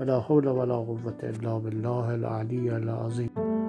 ولا حول ولا قوة إلا بالله العلي العظيم.